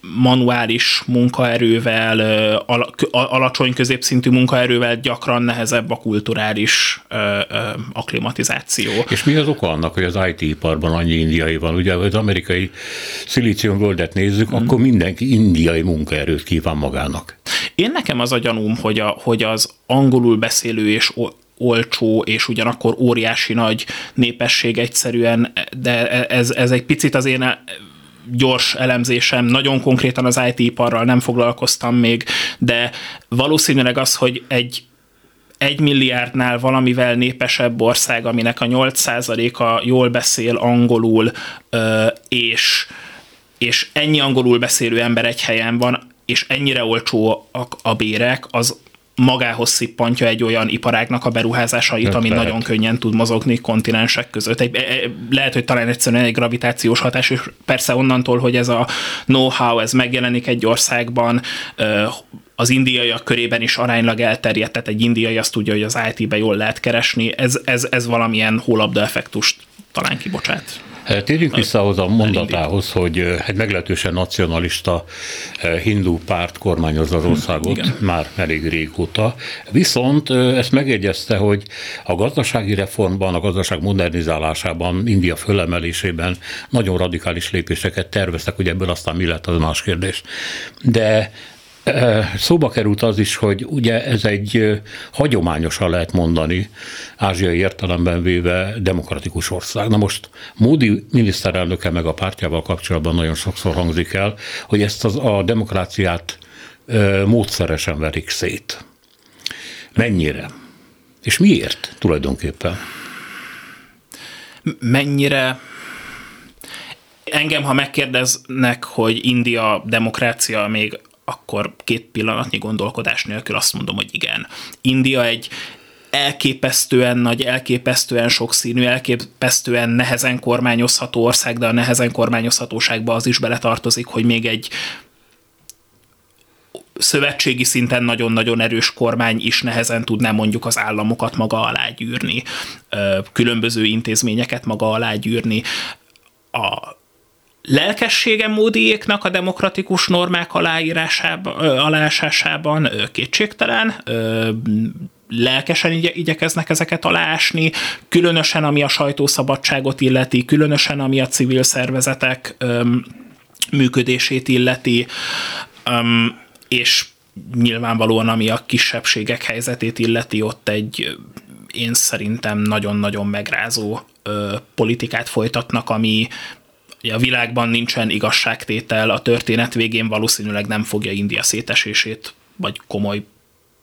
manuális munkaerővel, alacsony középszintű munkaerővel gyakran nehezebb a kulturális aklimatizáció. És mi az oka annak, hogy az IT-iparban annyi indiai van? Ugye az amerikai Silicon World-et nézzük, mm. akkor mindenki indiai munkaerőt kíván magának. Én nekem az a gyanúm, hogy, a, hogy az angolul beszélő és olcsó és ugyanakkor óriási nagy népesség egyszerűen, de ez, ez egy picit az én gyors elemzésem, nagyon konkrétan az IT-iparral nem foglalkoztam még, de valószínűleg az, hogy egy egy milliárdnál valamivel népesebb ország, aminek a 8%-a jól beszél angolul, és, és ennyi angolul beszélő ember egy helyen van, és ennyire olcsóak a bérek, az magához szippantja egy olyan iparágnak a beruházásait, Nem ami lehet. nagyon könnyen tud mozogni kontinensek között. Egy, e, e, lehet, hogy talán egyszerűen egy gravitációs hatás, és persze onnantól, hogy ez a know-how, ez megjelenik egy országban, az indiaiak körében is aránylag elterjedt, tehát egy indiai azt tudja, hogy az IT-be jól lehet keresni, ez, ez, ez valamilyen hólabda effektust talán kibocsát. Hát térjünk vissza ahhoz a mondatához, hogy egy meglehetősen nacionalista hindu párt kormányozza az országot Igen. már elég régóta. Viszont ezt megjegyezte, hogy a gazdasági reformban, a gazdaság modernizálásában, India fölemelésében nagyon radikális lépéseket terveztek, hogy ebből aztán mi lett, az más kérdés. De Szóba került az is, hogy ugye ez egy hagyományosan lehet mondani, ázsiai értelemben véve demokratikus ország. Na most Módi miniszterelnöke meg a pártjával kapcsolatban nagyon sokszor hangzik el, hogy ezt az, a demokráciát módszeresen verik szét. Mennyire? És miért tulajdonképpen? Mennyire Engem, ha megkérdeznek, hogy India demokrácia még akkor két pillanatnyi gondolkodás nélkül azt mondom, hogy igen. India egy elképesztően nagy, elképesztően sokszínű, elképesztően nehezen kormányozható ország, de a nehezen kormányozhatóságba az is beletartozik, hogy még egy szövetségi szinten nagyon-nagyon erős kormány is nehezen tudná mondjuk az államokat maga alá gyűrni, különböző intézményeket maga alá gyűrni. A lelkessége módiéknak a demokratikus normák aláírásában, alásásában kétségtelen, lelkesen igye, igyekeznek ezeket aláásni, különösen ami a sajtószabadságot illeti, különösen ami a civil szervezetek öm, működését illeti, öm, és nyilvánvalóan ami a kisebbségek helyzetét illeti, ott egy én szerintem nagyon-nagyon megrázó ö, politikát folytatnak, ami a világban nincsen igazságtétel, a történet végén valószínűleg nem fogja India szétesését, vagy komoly,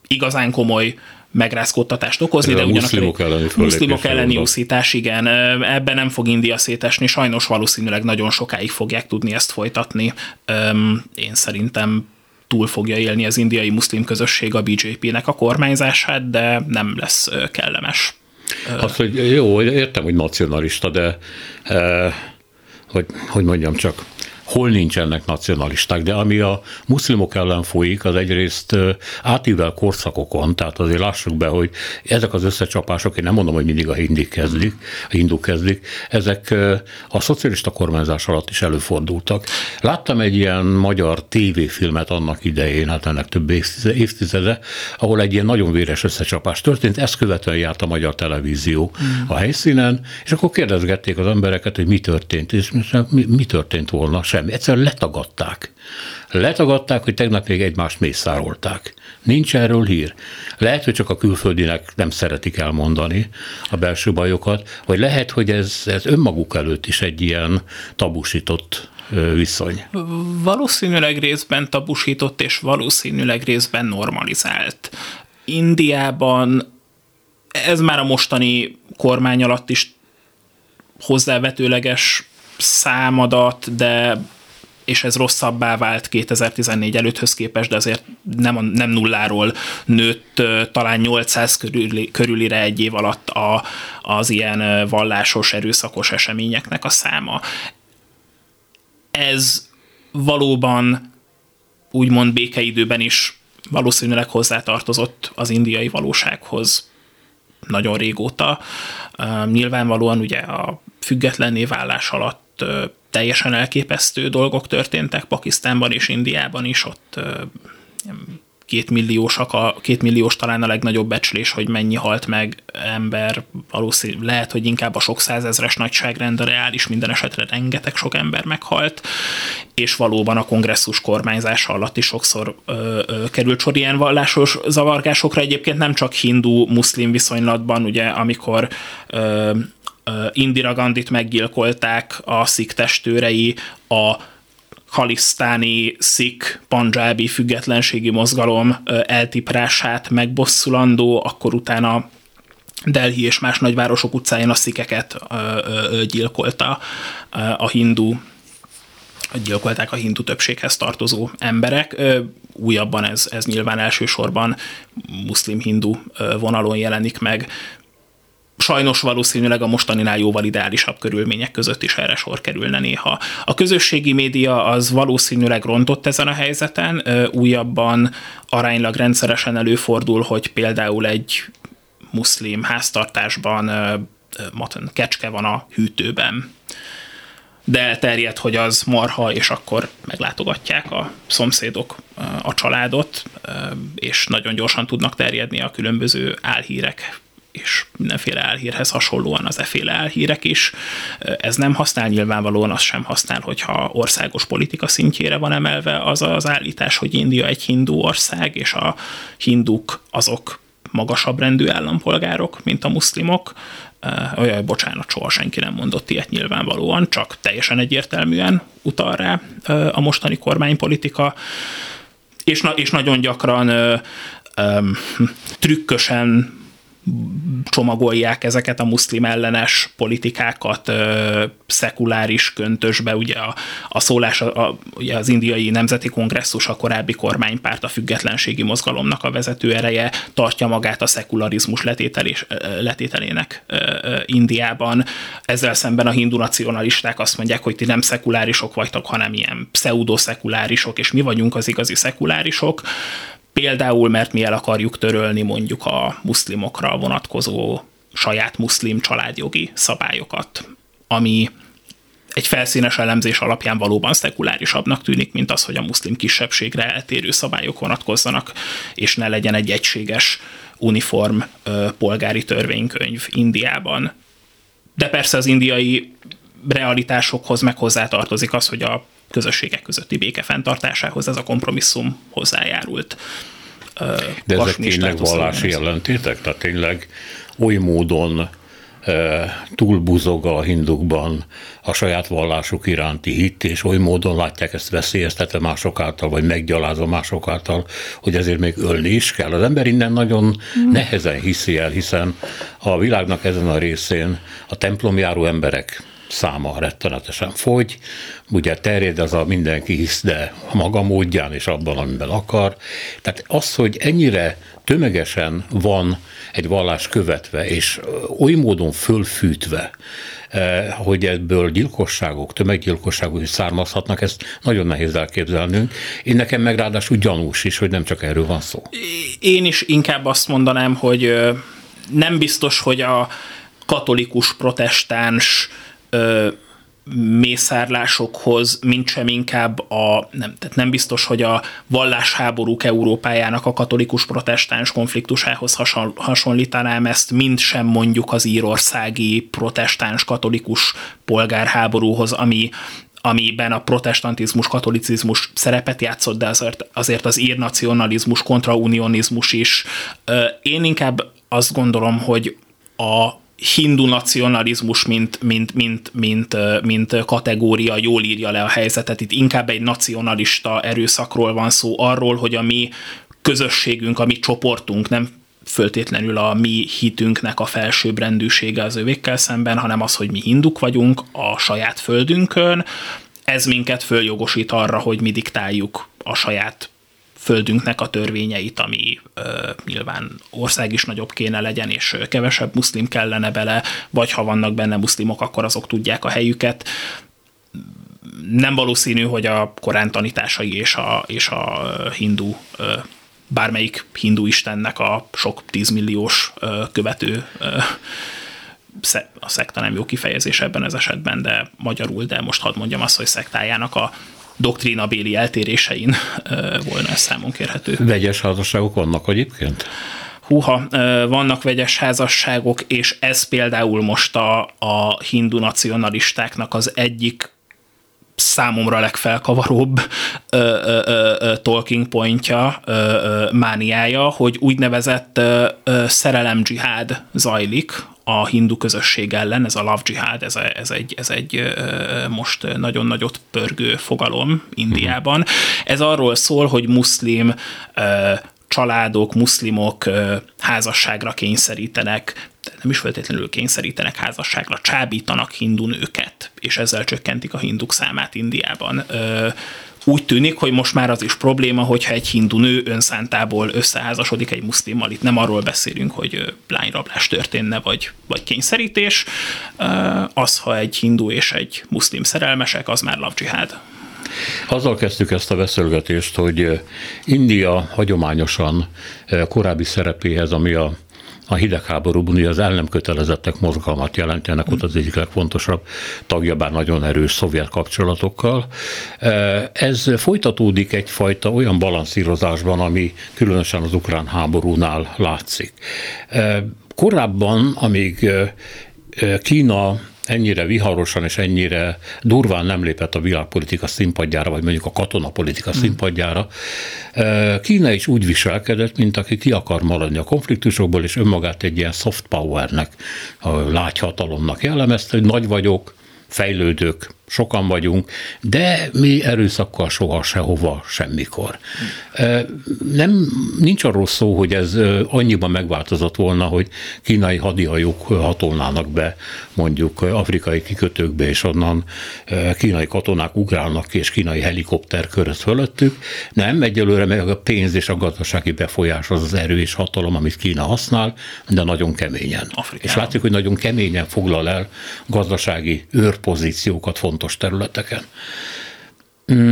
igazán komoly megrázkódtatást okozni, de ugyanakkor muszlimok elleni, muszlimok elleni úszítás, igen, ebben nem fog India szétesni, sajnos valószínűleg nagyon sokáig fogják tudni ezt folytatni. Én szerintem túl fogja élni az indiai muszlim közösség a BJP-nek a kormányzását, de nem lesz kellemes. Azt, hogy jó, értem, hogy nacionalista, de hogy, hogy mondjam csak, hol nincsenek nacionalisták, de ami a muszlimok ellen folyik, az egyrészt átível korszakokon, tehát azért lássuk be, hogy ezek az összecsapások, én nem mondom, hogy mindig a hindik kezdik, a hinduk kezdik, ezek a szocialista kormányzás alatt is előfordultak. Láttam egy ilyen magyar tévéfilmet annak idején, hát ennek több évtizede, ahol egy ilyen nagyon véres összecsapás történt, ezt követően járt a magyar televízió mm. a helyszínen, és akkor kérdezgették az embereket, hogy mi történt, és mi, mi történt volna, semmi. Egyszerűen letagadták. Letagadták, hogy tegnap még egymást mészárolták. Nincs erről hír. Lehet, hogy csak a külföldinek nem szeretik elmondani a belső bajokat, vagy lehet, hogy ez, ez önmaguk előtt is egy ilyen tabusított viszony. Valószínűleg részben tabusított, és valószínűleg részben normalizált. Indiában ez már a mostani kormány alatt is hozzávetőleges számadat, de és ez rosszabbá vált 2014 előtthöz képest, de azért nem, nem nulláról nőtt talán 800 körül, körülire egy év alatt a, az ilyen vallásos, erőszakos eseményeknek a száma. Ez valóban úgymond békeidőben is valószínűleg hozzátartozott az indiai valósághoz nagyon régóta. Nyilvánvalóan ugye a függetlenné válás alatt teljesen elképesztő dolgok történtek Pakisztánban és Indiában is, ott két milliósak, a, két milliós talán a legnagyobb becslés, hogy mennyi halt meg ember, valószínűleg lehet, hogy inkább a sok százezres nagyságrend a reális, minden esetre rengeteg sok ember meghalt, és valóban a kongresszus kormányzása alatt is sokszor ö, ö, került sor ilyen vallásos zavargásokra, egyébként nem csak hindu-muszlim viszonylatban, ugye, amikor ö, Indira Gandit meggyilkolták a szik testőrei, a halisztáni szik panjábi függetlenségi mozgalom eltiprását megbosszulandó, akkor utána Delhi és más nagyvárosok utcáján a szikeket gyilkolta a hindu gyilkolták a hindu többséghez tartozó emberek. Újabban ez, ez nyilván elsősorban muszlim-hindu vonalon jelenik meg, sajnos valószínűleg a mostaninál jóval ideálisabb körülmények között is erre sor kerülne néha. A közösségi média az valószínűleg rontott ezen a helyzeten, újabban aránylag rendszeresen előfordul, hogy például egy muszlim háztartásban kecske van a hűtőben de elterjedt, hogy az marha, és akkor meglátogatják a szomszédok a családot, és nagyon gyorsan tudnak terjedni a különböző álhírek és mindenféle álhírhez hasonlóan az eféle álhírek is. Ez nem használ, nyilvánvalóan az sem használ, hogyha országos politika szintjére van emelve az az állítás, hogy India egy hindu ország, és a hinduk azok magasabb rendű állampolgárok, mint a muszlimok. Olyan, bocsánat, soha senki nem mondott ilyet nyilvánvalóan, csak teljesen egyértelműen utal rá a mostani kormánypolitika, és, na, és nagyon gyakran ö, ö, trükkösen csomagolják ezeket a muszlim ellenes politikákat ö, szekuláris köntösbe. Ugye a, a szólás, a, a, ugye az indiai nemzeti kongresszus, a korábbi kormánypárt, a függetlenségi mozgalomnak a vezető ereje tartja magát a szekularizmus letételés, letételének ö, ö, Indiában. Ezzel szemben a hindu nacionalisták azt mondják, hogy ti nem szekulárisok vagytok, hanem ilyen pseudoszekulárisok, és mi vagyunk az igazi szekulárisok Például, mert mi el akarjuk törölni mondjuk a muszlimokra vonatkozó saját muszlim családjogi szabályokat, ami egy felszínes elemzés alapján valóban szekulárisabbnak tűnik, mint az, hogy a muszlim kisebbségre eltérő szabályok vonatkozzanak, és ne legyen egy egységes uniform polgári törvénykönyv Indiában. De persze az indiai realitásokhoz meg hozzátartozik az, hogy a közösségek közötti béke fenntartásához ez a kompromisszum hozzájárult. De ezek tényleg vallási jelentétek? Tehát tényleg oly módon túlbuzog a hindukban a saját vallásuk iránti hit, és oly módon látják ezt veszélyeztetve mások által, vagy meggyalázva mások által, hogy ezért még ölni is kell. Az ember innen nagyon mm. nehezen hiszi el, hiszen a világnak ezen a részén a templomjáró emberek száma rettenetesen fogy, ugye terjed az a mindenki hisz, de a maga módján és abban, amiben akar. Tehát az, hogy ennyire tömegesen van egy vallás követve, és oly módon fölfűtve, hogy ebből gyilkosságok, tömeggyilkosságok is származhatnak, ezt nagyon nehéz elképzelnünk. Én nekem meg ráadásul gyanús is, hogy nem csak erről van szó. Én is inkább azt mondanám, hogy nem biztos, hogy a katolikus, protestáns, ö, mészárlásokhoz, mint sem inkább a, nem, tehát nem biztos, hogy a vallásháborúk Európájának a katolikus protestáns konfliktusához hasonlítanám ezt, mint sem mondjuk az írországi protestáns katolikus polgárháborúhoz, ami amiben a protestantizmus, katolicizmus szerepet játszott, de azért, azért az írnacionalizmus, kontraunionizmus is. Én inkább azt gondolom, hogy a hindu nacionalizmus, mint, mint, mint, mint, mint kategória jól írja le a helyzetet. Itt inkább egy nacionalista erőszakról van szó, arról, hogy a mi közösségünk, a mi csoportunk nem föltétlenül a mi hitünknek a felsőbbrendűsége az övékkel szemben, hanem az, hogy mi hinduk vagyunk a saját földünkön, ez minket följogosít arra, hogy mi diktáljuk a saját földünknek a törvényeit, ami ö, nyilván ország is nagyobb kéne legyen, és kevesebb muszlim kellene bele, vagy ha vannak benne muszlimok, akkor azok tudják a helyüket. Nem valószínű, hogy a Korán tanításai és a, és a hindu ö, bármelyik hindu istennek a sok tízmilliós követő a szekta nem jó kifejezés ebben az esetben, de magyarul, de most hadd mondjam azt, hogy szektájának a doktrínabéli eltérésein volna ez számon kérhető. Vegyes házasságok vannak egyébként? Húha, vannak vegyes házasságok, és ez például most a, a hindu nacionalistáknak az egyik számomra legfelkavaróbb ö, ö, ö, talking pointja, ö, ö, mániája, hogy úgynevezett ö, ö, szerelem dzsihád zajlik a hindu közösség ellen, ez a love jihad, ez, a, ez egy, ez egy most nagyon nagyot pörgő fogalom Indiában. Ez arról szól, hogy muszlim családok, muszlimok házasságra kényszerítenek, nem is feltétlenül kényszerítenek házasságra, csábítanak hindu nőket, és ezzel csökkentik a hinduk számát Indiában úgy tűnik, hogy most már az is probléma, hogyha egy hindu nő önszántából összeházasodik egy muszlimmal. Itt nem arról beszélünk, hogy lányrablás történne, vagy, vagy kényszerítés. Az, ha egy hindu és egy muszlim szerelmesek, az már lavdzsihád. Azzal kezdtük ezt a beszélgetést, hogy India hagyományosan korábbi szerepéhez, ami a a hidegháborúban ugye az el nem kötelezettek mozgalmat jelenti, ennek ott az egyik legfontosabb tagja, bár nagyon erős szovjet kapcsolatokkal. Ez folytatódik egyfajta olyan balanszírozásban, ami különösen az ukrán háborúnál látszik. Korábban, amíg Kína ennyire viharosan és ennyire durván nem lépett a világpolitika színpadjára, vagy mondjuk a katonapolitika hmm. színpadjára. Kína is úgy viselkedett, mint aki ki akar maradni a konfliktusokból, és önmagát egy ilyen soft powernek, a lágyhatalomnak jellemezte, hogy nagy vagyok, fejlődök, sokan vagyunk, de mi erőszakkal soha sehova, semmikor. Nem, nincs arról szó, hogy ez annyiban megváltozott volna, hogy kínai hadihajók hatolnának be mondjuk afrikai kikötőkbe, és onnan kínai katonák ugrálnak ki, és kínai helikopter köröz fölöttük. Nem, egyelőre meg a pénz és a gazdasági befolyás az az erő és hatalom, amit Kína használ, de nagyon keményen. Afrikában. És látszik, hogy nagyon keményen foglal el gazdasági őrpozíciókat, fontos területeken.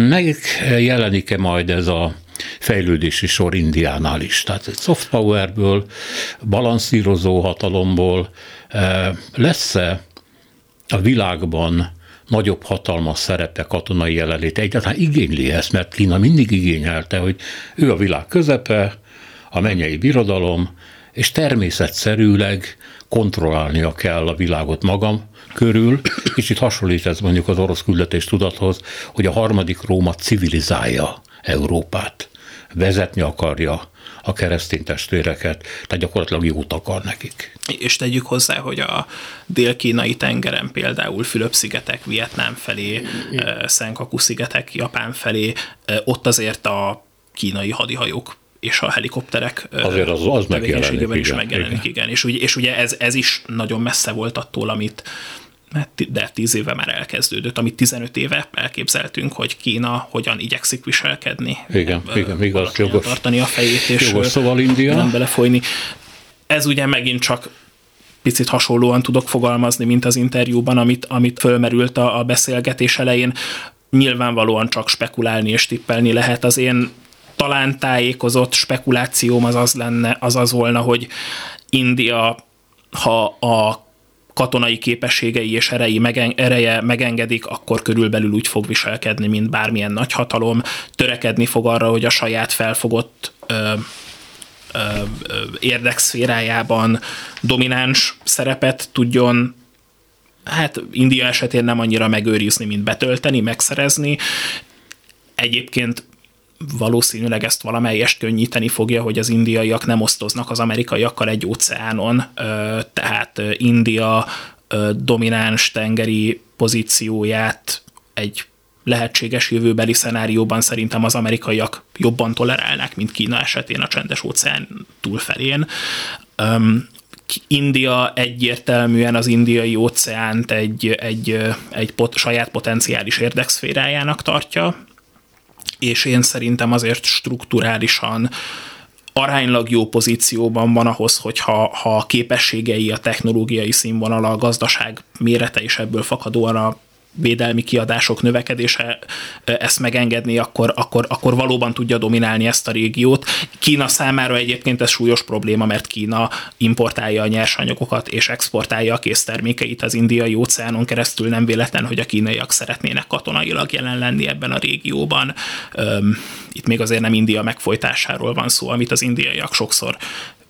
Megjelenik-e majd ez a fejlődési sor Indiánál is. Tehát egy soft powerből, balanszírozó hatalomból eh, lesz-e a világban nagyobb hatalmas szerepe katonai jelenlét. Egyáltalán igényli ezt, mert Kína mindig igényelte, hogy ő a világ közepe, a mennyei birodalom, és természetszerűleg kontrollálnia kell a világot magam körül. Kicsit hasonlít ez mondjuk az orosz küldetés tudathoz, hogy a harmadik Róma civilizálja Európát, vezetni akarja a keresztény testvéreket, tehát gyakorlatilag jót akar nekik. És tegyük hozzá, hogy a dél-kínai tengeren például Fülöp-szigetek, Vietnám felé, Senkaku-szigetek, Japán felé, ott azért a kínai hadihajók és a helikopterek Azért az, az megjelenik, igen, is megjelenik, igen. igen. És, ugye, és ugye ez, ez is nagyon messze volt attól, amit de 10 éve már elkezdődött, amit 15 éve elképzeltünk, hogy Kína hogyan igyekszik viselkedni. Igen, igen, igaz, jogos. Tartani a fejét, és jogos, szóval India. nem belefolyni. Ez ugye megint csak picit hasonlóan tudok fogalmazni, mint az interjúban, amit, amit fölmerült a, a beszélgetés elején. Nyilvánvalóan csak spekulálni és tippelni lehet. Az én talán tájékozott spekulációm az az lenne, az az volna, hogy India, ha a katonai képességei és erei megen, ereje megengedik, akkor körülbelül úgy fog viselkedni, mint bármilyen nagyhatalom, törekedni fog arra, hogy a saját felfogott ö, ö, érdekszférájában domináns szerepet tudjon hát India esetén nem annyira megőrizni, mint betölteni, megszerezni. Egyébként valószínűleg ezt valamelyest könnyíteni fogja, hogy az indiaiak nem osztoznak az amerikaiakkal egy óceánon, tehát India domináns tengeri pozícióját egy lehetséges jövőbeli szenárióban szerintem az amerikaiak jobban tolerálnák, mint Kína esetén a csendes óceán túlfelén. India egyértelműen az indiai óceánt egy, egy, egy pot, saját potenciális érdekszférájának tartja, és én szerintem azért strukturálisan aránylag jó pozícióban van ahhoz, hogyha ha a képességei, a technológiai színvonala, a gazdaság mérete is ebből fakadóan a védelmi kiadások növekedése ezt megengedni, akkor, akkor, akkor valóban tudja dominálni ezt a régiót. Kína számára egyébként ez súlyos probléma, mert Kína importálja a nyersanyagokat és exportálja a késztermékeit az indiai óceánon keresztül. Nem véletlen, hogy a kínaiak szeretnének katonailag jelen lenni ebben a régióban. Itt még azért nem India megfojtásáról van szó, amit az indiaiak sokszor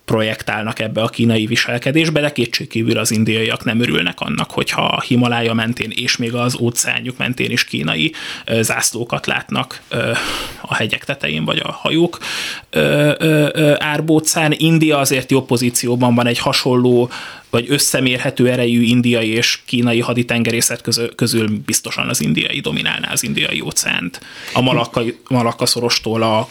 projektálnak ebbe a kínai viselkedésbe, de kétségkívül az indiaiak nem örülnek annak, hogyha a Himalája mentén és még az óceánjuk mentén is kínai zászlókat látnak a hegyek tetején vagy a hajók árbócán. India azért jobb pozícióban van egy hasonló vagy összemérhető erejű indiai és kínai haditengerészet közül, közül biztosan az indiai dominálná az indiai óceánt. A Malakka, Malakka szorostól a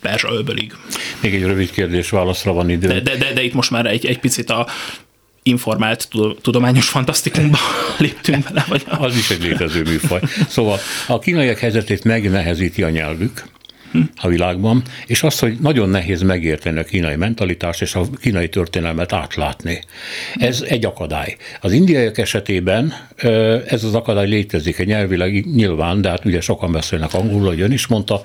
Perzsa öbölig. Még egy rövid kérdés, válaszra van idő. De, de, de, de itt most már egy, egy picit a informált tudományos fantasztikumba léptünk bele. Vagy. Az is egy létező műfaj. Szóval a kínaiak helyzetét megnehezíti a nyelvük, a világban, és az, hogy nagyon nehéz megérteni a kínai mentalitást és a kínai történelmet átlátni. Ez egy akadály. Az indiaiak esetében ez az akadály létezik, egy nyelvileg nyilván, de hát ugye sokan beszélnek angolul, hogy ön is mondta,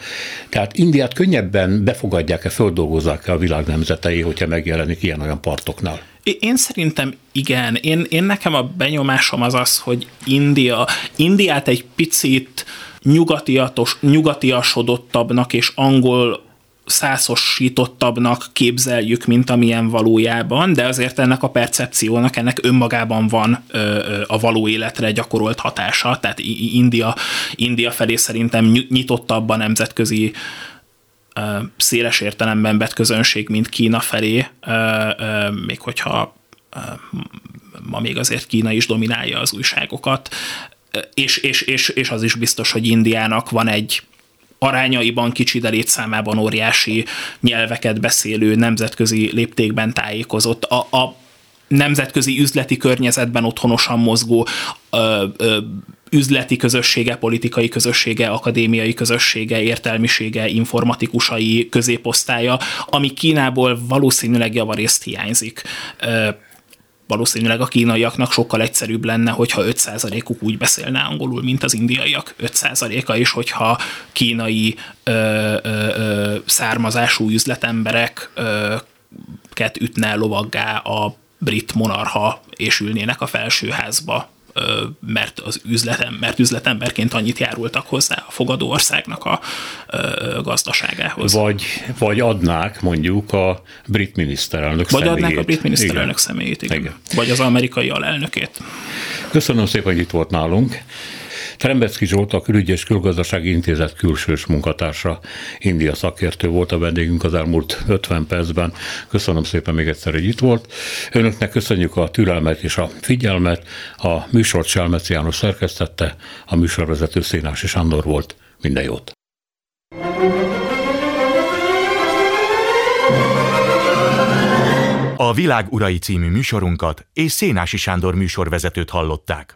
tehát Indiát könnyebben befogadják-e, földolgozzák-e a világ nemzetei, hogyha megjelenik ilyen-olyan partoknál. Én szerintem igen. Én, én nekem a benyomásom az az, hogy India, Indiát egy picit nyugatiatos, nyugatiasodottabbnak és angol százosítottabbnak képzeljük, mint amilyen valójában, de azért ennek a percepciónak, ennek önmagában van ö, ö, a való életre gyakorolt hatása, tehát India, India felé szerintem nyitottabb a nemzetközi ö, széles értelemben vett közönség, mint Kína felé, ö, ö, még hogyha ö, ma még azért Kína is dominálja az újságokat, és, és, és, és az is biztos, hogy Indiának van egy arányaiban kicsi, de létszámában óriási nyelveket beszélő, nemzetközi léptékben tájékozott, a, a nemzetközi üzleti környezetben otthonosan mozgó ö, ö, üzleti közössége, politikai közössége, akadémiai közössége, értelmisége, informatikusai középosztálya, ami Kínából valószínűleg javarészt hiányzik valószínűleg a kínaiaknak sokkal egyszerűbb lenne, hogyha 5%-uk úgy beszélne angolul, mint az indiaiak. 5%-a, és hogyha kínai ö, ö, ö, származású üzletemberek ö, ket ütne lovaggá a brit monarha, és ülnének a felsőházba mert az üzletem, mert üzletemberként annyit járultak hozzá a fogadó országnak a gazdaságához. Vagy, vagy adnák mondjuk a brit miniszterelnök vagy személyét. Vagy adnák a brit miniszterelnök igen. személyét, igen. igen. Vagy az amerikai alelnökét. Köszönöm szépen, hogy itt volt nálunk. Trembecki Zsolt a Külügy és Külgazdasági Intézet külsős munkatársa, India szakértő volt a vendégünk az elmúlt 50 percben. Köszönöm szépen még egyszer, hogy itt volt. Önöknek köszönjük a türelmet és a figyelmet. A műsort Selmeci János szerkesztette, a műsorvezető Szénási Sándor volt. Minden jót! A Világ Urai című műsorunkat és Szénási Sándor műsorvezetőt hallották.